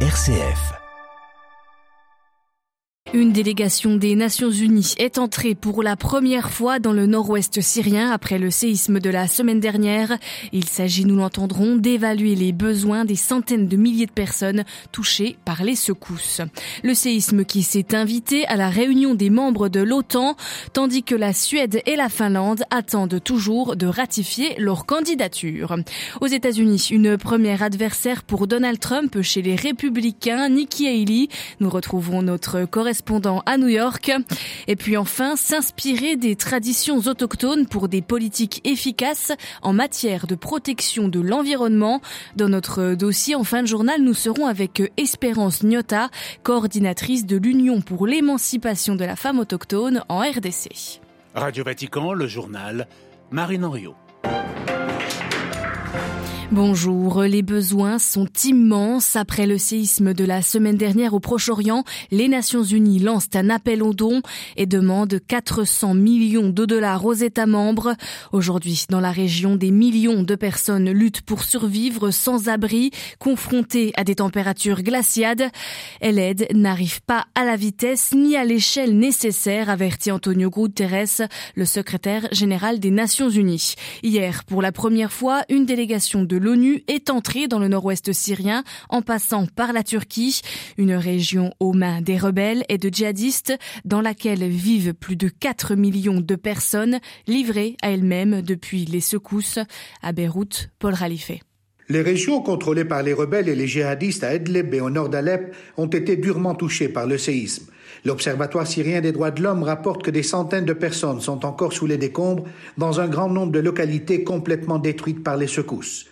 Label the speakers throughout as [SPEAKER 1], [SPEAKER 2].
[SPEAKER 1] RCF.
[SPEAKER 2] Une délégation des Nations Unies est entrée pour la première fois dans le nord-ouest syrien après le séisme de la semaine dernière. Il s'agit, nous l'entendrons, d'évaluer les besoins des centaines de milliers de personnes touchées par les secousses. Le séisme qui s'est invité à la réunion des membres de l'OTAN, tandis que la Suède et la Finlande attendent toujours de ratifier leur candidature. Aux États-Unis, une première adversaire pour Donald Trump chez les républicains, Nikki Haley. Nous retrouvons notre correspondant à New York. Et puis enfin, s'inspirer des traditions autochtones pour des politiques efficaces en matière de protection de l'environnement. Dans notre dossier en fin de journal, nous serons avec Espérance Nyota, coordinatrice de l'Union pour l'émancipation de la femme autochtone en RDC.
[SPEAKER 3] Radio Vatican, le journal Marine Henriot.
[SPEAKER 2] Bonjour, les besoins sont immenses. Après le séisme de la semaine dernière au Proche-Orient, les Nations Unies lancent un appel aux dons et demandent 400 millions de dollars aux États membres. Aujourd'hui, dans la région, des millions de personnes luttent pour survivre sans abri, confrontées à des températures glaciades. Et l'aide n'arrive pas à la vitesse ni à l'échelle nécessaire, avertit Antonio Guterres, le secrétaire général des Nations Unies. Hier, pour la première fois, une délégation de l'ONU est entrée dans le nord-ouest syrien en passant par la Turquie, une région aux mains des rebelles et de djihadistes dans laquelle vivent plus de 4 millions de personnes livrées à elles-mêmes depuis les secousses à Beyrouth, Paul Khalife.
[SPEAKER 4] Les régions contrôlées par les rebelles et les djihadistes à Idlib et au nord d'Alep ont été durement touchées par le séisme. L'Observatoire syrien des droits de l'homme rapporte que des centaines de personnes sont encore sous les décombres dans un grand nombre de localités complètement détruites par les secousses.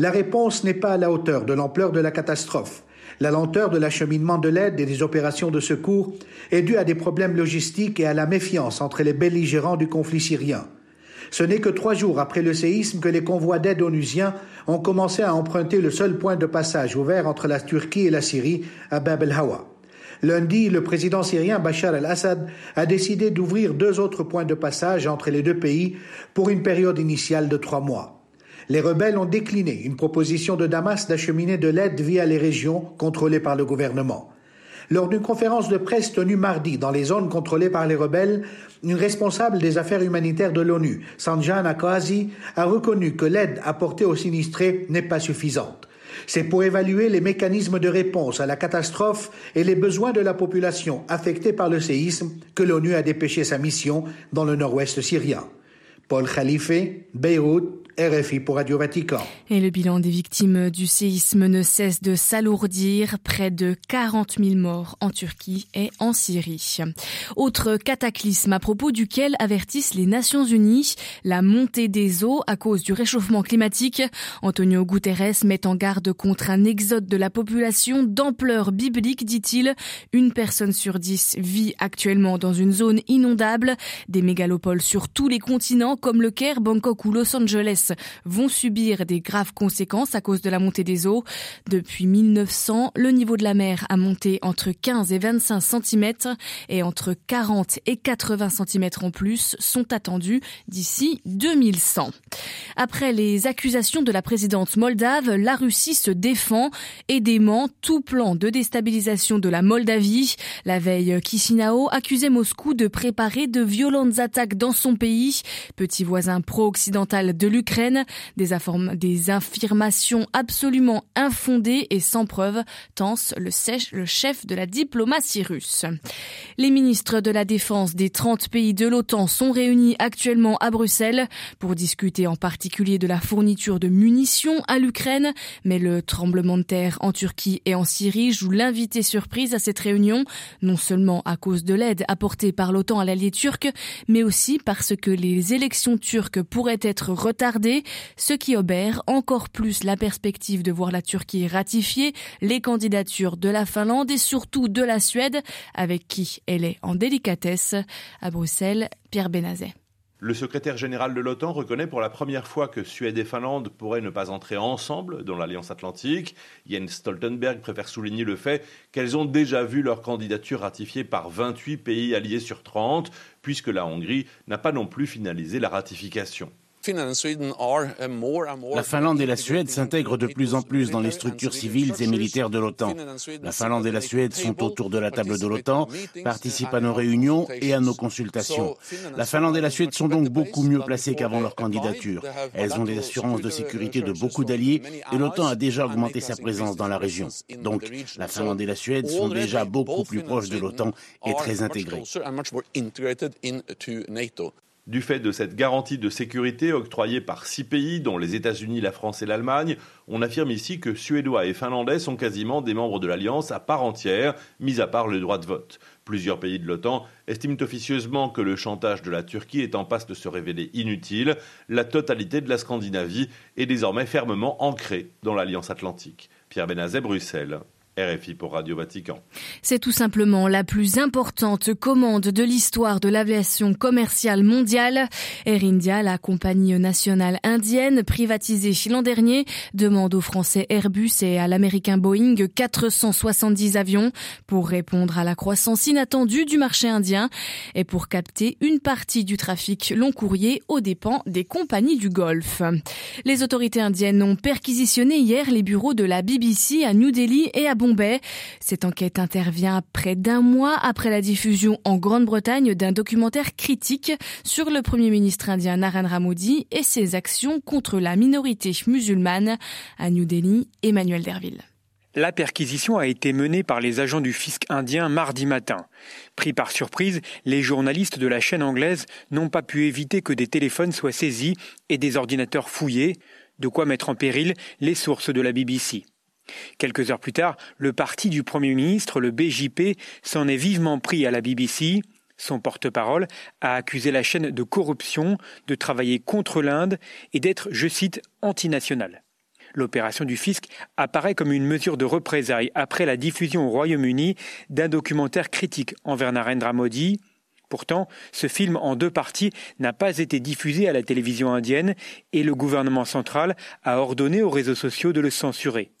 [SPEAKER 4] La réponse n'est pas à la hauteur de l'ampleur de la catastrophe. La lenteur de l'acheminement de l'aide et des opérations de secours est due à des problèmes logistiques et à la méfiance entre les belligérants du conflit syrien. Ce n'est que trois jours après le séisme que les convois d'aide onusiens ont commencé à emprunter le seul point de passage ouvert entre la Turquie et la Syrie, à Bab el-Hawa. Lundi, le président syrien Bachar el-Assad a décidé d'ouvrir deux autres points de passage entre les deux pays pour une période initiale de trois mois les rebelles ont décliné une proposition de Damas d'acheminer de l'aide via les régions contrôlées par le gouvernement. Lors d'une conférence de presse tenue mardi dans les zones contrôlées par les rebelles, une responsable des affaires humanitaires de l'ONU, Sanjan Akazi, a reconnu que l'aide apportée aux sinistrés n'est pas suffisante. C'est pour évaluer les mécanismes de réponse à la catastrophe et les besoins de la population affectée par le séisme que l'ONU a dépêché sa mission dans le nord-ouest syrien. Paul Khalife, Beyrouth, RFI pour Radio Vatican.
[SPEAKER 2] Et le bilan des victimes du séisme ne cesse de s'alourdir. Près de 40 000 morts en Turquie et en Syrie. Autre cataclysme à propos duquel avertissent les Nations Unies, la montée des eaux à cause du réchauffement climatique. Antonio Guterres met en garde contre un exode de la population d'ampleur biblique, dit-il. Une personne sur dix vit actuellement dans une zone inondable. Des mégalopoles sur tous les continents comme le Caire, Bangkok ou Los Angeles vont subir des graves conséquences à cause de la montée des eaux. Depuis 1900, le niveau de la mer a monté entre 15 et 25 cm et entre 40 et 80 cm en plus sont attendus d'ici 2100. Après les accusations de la présidente moldave, la Russie se défend et dément tout plan de déstabilisation de la Moldavie. La veille, Chisinau accusait Moscou de préparer de violentes attaques dans son pays, petit voisin pro-occidental de l'Ukraine des, des affirmations absolument infondées et sans preuve, tense le, le chef de la diplomatie russe. Les ministres de la Défense des 30 pays de l'OTAN sont réunis actuellement à Bruxelles pour discuter en particulier de la fourniture de munitions à l'Ukraine, mais le tremblement de terre en Turquie et en Syrie joue l'invité surprise à cette réunion, non seulement à cause de l'aide apportée par l'OTAN à l'allié turc, mais aussi parce que les élections turques pourraient être retardées ce qui obère encore plus la perspective de voir la Turquie ratifier les candidatures de la Finlande et surtout de la Suède, avec qui elle est en délicatesse. À Bruxelles, Pierre Benazet.
[SPEAKER 5] Le secrétaire général de l'OTAN reconnaît pour la première fois que Suède et Finlande pourraient ne pas entrer ensemble dans l'Alliance Atlantique. Jens Stoltenberg préfère souligner le fait qu'elles ont déjà vu leur candidature ratifiée par 28 pays alliés sur 30, puisque la Hongrie n'a pas non plus finalisé la ratification.
[SPEAKER 3] La Finlande et la Suède s'intègrent de plus en plus dans les structures civiles et militaires de l'OTAN. La Finlande et la Suède sont autour de la table de l'OTAN, participent à nos réunions et à nos consultations. La Finlande et la Suède sont donc beaucoup mieux placées qu'avant leur candidature. Elles ont des assurances de sécurité de beaucoup d'alliés et l'OTAN a déjà augmenté sa présence dans la région. Donc, la Finlande et la Suède sont déjà beaucoup plus proches de l'OTAN et très intégrées.
[SPEAKER 5] Du fait de cette garantie de sécurité octroyée par six pays, dont les États-Unis, la France et l'Allemagne, on affirme ici que Suédois et Finlandais sont quasiment des membres de l'Alliance à part entière, mis à part le droit de vote. Plusieurs pays de l'OTAN estiment officieusement que le chantage de la Turquie est en passe de se révéler inutile. La totalité de la Scandinavie est désormais fermement ancrée dans l'Alliance atlantique. Pierre Benazet, Bruxelles. RFI pour Radio Vatican.
[SPEAKER 2] C'est tout simplement la plus importante commande de l'histoire de l'aviation commerciale mondiale. Air India, la compagnie nationale indienne privatisée l'an dernier, demande aux Français Airbus et à l'américain Boeing 470 avions pour répondre à la croissance inattendue du marché indien et pour capter une partie du trafic long courrier aux dépens des compagnies du Golfe. Les autorités indiennes ont perquisitionné hier les bureaux de la BBC à New Delhi et à Cette enquête intervient près d'un mois après la diffusion en Grande-Bretagne d'un documentaire critique sur le Premier ministre indien Narendra Modi et ses actions contre la minorité musulmane. À New Delhi, Emmanuel Derville.
[SPEAKER 1] La perquisition a été menée par les agents du fisc indien mardi matin. Pris par surprise, les journalistes de la chaîne anglaise n'ont pas pu éviter que des téléphones soient saisis et des ordinateurs fouillés, de quoi mettre en péril les sources de la BBC. Quelques heures plus tard, le parti du Premier ministre, le BJP, s'en est vivement pris à la BBC. Son porte-parole a accusé la chaîne de corruption, de travailler contre l'Inde et d'être, je cite, antinationale. L'opération du fisc apparaît comme une mesure de représailles après la diffusion au Royaume-Uni d'un documentaire critique envers Narendra Modi. Pourtant, ce film en deux parties n'a pas été diffusé à la télévision indienne et le gouvernement central a ordonné aux réseaux sociaux de le censurer.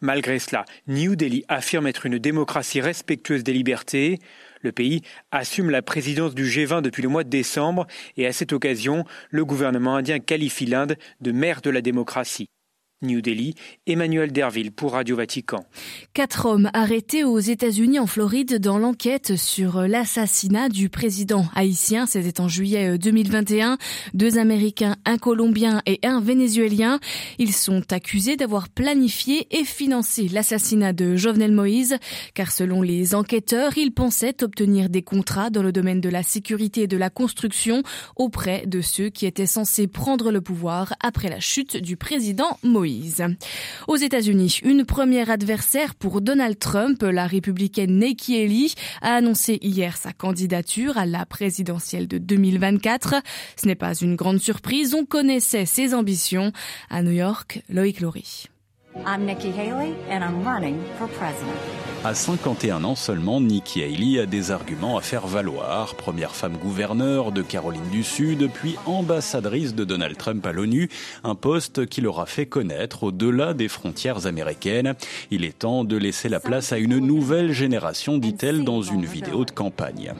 [SPEAKER 1] Malgré cela, New Delhi affirme être une démocratie respectueuse des libertés. Le pays assume la présidence du G20 depuis le mois de décembre et à cette occasion, le gouvernement indien qualifie l'Inde de mère de la démocratie. New Delhi, Emmanuel Derville pour Radio Vatican.
[SPEAKER 2] Quatre hommes arrêtés aux États-Unis en Floride dans l'enquête sur l'assassinat du président haïtien. C'était en juillet 2021. Euh, Deux Américains, un Colombien et un Vénézuélien. Ils sont accusés d'avoir planifié et financé l'assassinat de Jovenel Moïse, car selon les enquêteurs, ils pensaient obtenir des contrats dans le domaine de la sécurité et de la construction auprès de ceux qui étaient censés prendre le pouvoir après la chute du président Moïse. Aux États-Unis, une première adversaire pour Donald Trump, la républicaine Nikki Haley, a annoncé hier sa candidature à la présidentielle de 2024. Ce n'est pas une grande surprise, on connaissait ses ambitions. À New York, Loïc Laurie. I'm Nikki Haley
[SPEAKER 6] and I'm running for president. À 51 ans seulement, Nikki Haley a des arguments à faire valoir. Première femme gouverneure de Caroline du Sud, puis ambassadrice de Donald Trump à l'ONU, un poste qui l'aura fait connaître au-delà des frontières américaines. Il est temps de laisser la place à une nouvelle génération, dit-elle dans une vidéo de campagne.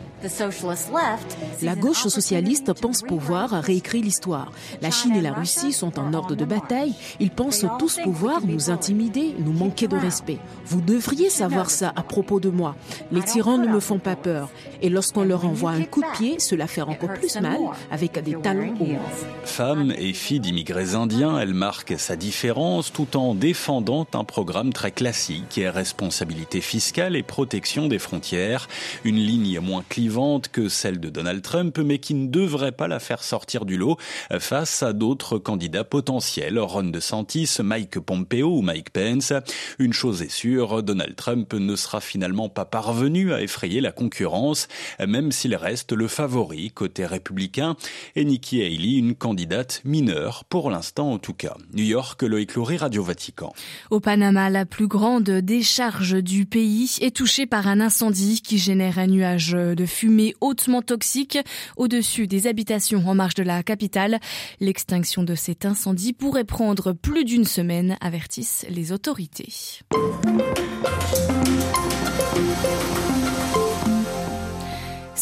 [SPEAKER 7] La gauche socialiste pense pouvoir réécrire l'histoire. La Chine et la Russie sont en ordre de bataille. Ils pensent tous pouvoir nous intimider, nous manquer de respect. Vous devriez savoir ça à propos de moi. Les tyrans ne me font pas peur. Et lorsqu'on leur envoie un coup de pied, cela fait encore plus mal avec des talons hauts.
[SPEAKER 6] Femme et fille d'immigrés indiens, elle marque sa différence tout en défendant un programme très classique qui est responsabilité fiscale et protection des frontières. Une ligne moins clivante que celle de Donald Trump, mais qui ne devrait pas la faire sortir du lot face à d'autres candidats potentiels, Ron DeSantis, Mike Pompeo ou Mike Pence. Une chose est sûre, Donald Trump ne sera finalement pas parvenu à effrayer la concurrence, même s'il reste le favori côté républicain, et Nikki Haley une candidate mineure, pour l'instant en tout cas. New York, Loïc Loury, Radio Vatican.
[SPEAKER 2] Au Panama, la plus grande décharge du pays est touchée par un incendie qui génère un nuage de fumée hautement toxique au-dessus des habitations en marge de la capitale. L'extinction de cet incendie pourrait prendre plus d'une semaine, avertissent les autorités.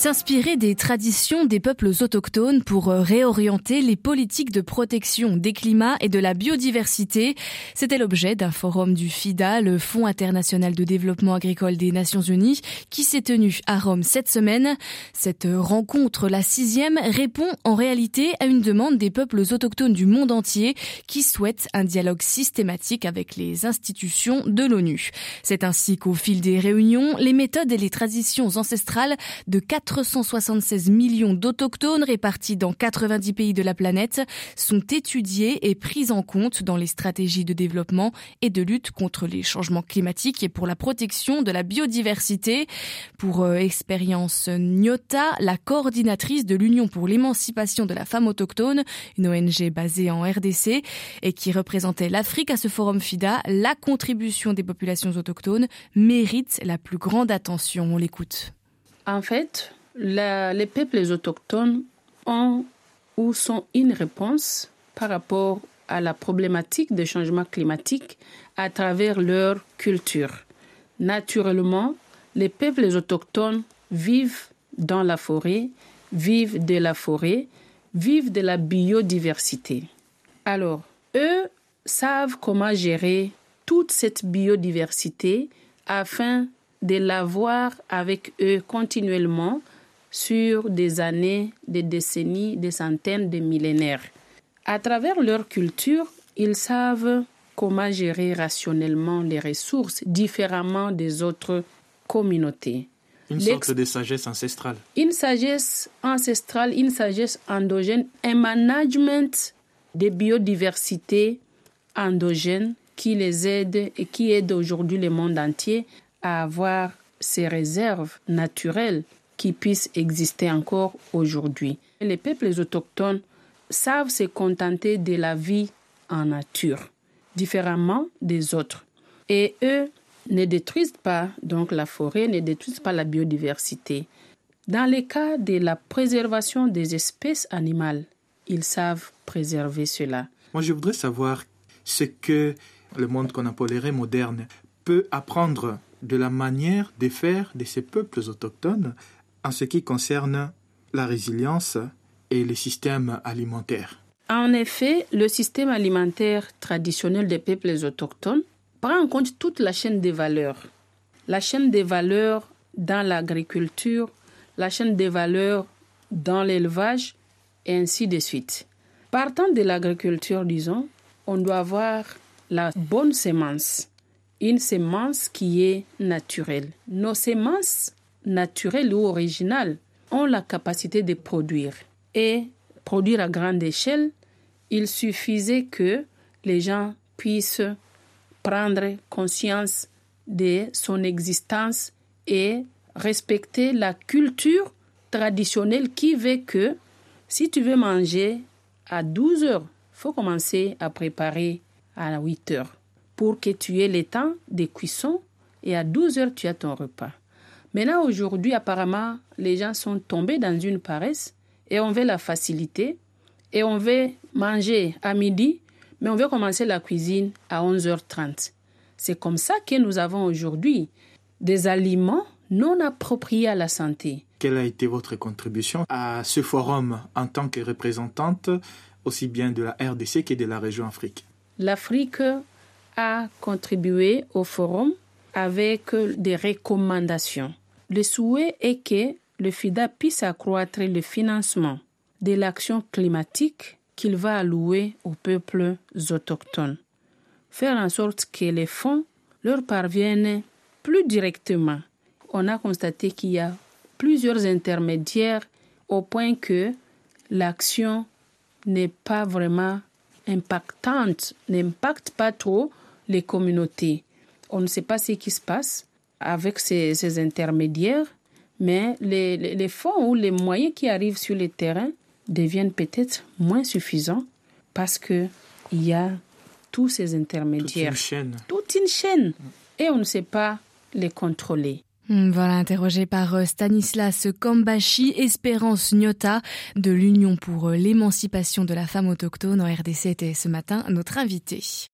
[SPEAKER 2] S'inspirer des traditions des peuples autochtones pour réorienter les politiques de protection des climats et de la biodiversité, c'était l'objet d'un forum du FIDA, le Fonds international de développement agricole des Nations Unies, qui s'est tenu à Rome cette semaine. Cette rencontre, la sixième, répond en réalité à une demande des peuples autochtones du monde entier qui souhaitent un dialogue systématique avec les institutions de l'ONU. C'est ainsi qu'au fil des réunions, les méthodes et les traditions ancestrales de 476 millions d'autochtones répartis dans 90 pays de la planète sont étudiées et prises en compte dans les stratégies de développement et de lutte contre les changements climatiques et pour la protection de la biodiversité. Pour euh, Expérience Nyota, la coordinatrice de l'Union pour l'émancipation de la femme autochtone, une ONG basée en RDC et qui représentait l'Afrique à ce forum FIDA, la contribution des populations autochtones mérite la plus grande attention. On l'écoute.
[SPEAKER 8] En fait, les peuples autochtones ont ou sont une réponse par rapport à la problématique des changements climatiques à travers leur culture. Naturellement, les peuples autochtones vivent dans la forêt, vivent de la forêt, vivent de la biodiversité. Alors, eux savent comment gérer toute cette biodiversité afin de l'avoir avec eux continuellement sur des années, des décennies, des centaines de millénaires. À travers leur culture, ils savent comment gérer rationnellement les ressources différemment des autres communautés.
[SPEAKER 9] Une sorte de sagesse ancestrale.
[SPEAKER 8] Une sagesse ancestrale, une sagesse endogène, un management de biodiversité endogène qui les aide et qui aide aujourd'hui le monde entier à avoir ces réserves naturelles qui puissent exister encore aujourd'hui. Les peuples autochtones savent se contenter de la vie en nature, différemment des autres. Et eux ne détruisent pas donc la forêt, ne détruisent pas la biodiversité. Dans le cas de la préservation des espèces animales, ils savent préserver cela.
[SPEAKER 9] Moi, je voudrais savoir ce que le monde qu'on appellerait moderne peut apprendre de la manière de faire de ces peuples autochtones en ce qui concerne la résilience et le système alimentaire.
[SPEAKER 8] En effet, le système alimentaire traditionnel des peuples autochtones prend en compte toute la chaîne des valeurs. La chaîne des valeurs dans l'agriculture, la chaîne des valeurs dans l'élevage, et ainsi de suite. Partant de l'agriculture, disons, on doit avoir la bonne sémence, une sémence qui est naturelle. Nos sémences naturelles ou originales ont la capacité de produire. Et produire à grande échelle, il suffisait que les gens puissent prendre conscience de son existence et respecter la culture traditionnelle qui veut que si tu veux manger à 12 heures, faut commencer à préparer à 8 heures pour que tu aies le temps de cuisson et à 12 heures tu as ton repas. Maintenant aujourd'hui apparemment les gens sont tombés dans une paresse et on veut la facilité et on veut manger à midi mais on veut commencer la cuisine à 11h30. C'est comme ça que nous avons aujourd'hui des aliments non appropriés à la santé.
[SPEAKER 9] Quelle a été votre contribution à ce forum en tant que représentante aussi bien de la RDC que de la région Afrique?
[SPEAKER 8] L'Afrique a contribué au forum avec des recommandations. Le souhait est que le FIDA puisse accroître le financement de l'action climatique qu'il va allouer aux peuples autochtones. Faire en sorte que les fonds leur parviennent plus directement. On a constaté qu'il y a plusieurs intermédiaires au point que l'action n'est pas vraiment impactante, n'impacte pas trop les communautés. On ne sait pas ce qui se passe avec ces, intermédiaires, mais les, les, fonds ou les moyens qui arrivent sur le terrain deviennent peut-être moins suffisants parce que il y a tous ces intermédiaires.
[SPEAKER 9] Toute une chaîne.
[SPEAKER 8] Toute une chaîne. Et on ne sait pas les contrôler.
[SPEAKER 2] Hmm, voilà, interrogé par euh, Stanislas Kambashi, Espérance Nyota de l'Union pour euh, l'émancipation de la femme autochtone en RDC était ce matin notre invité.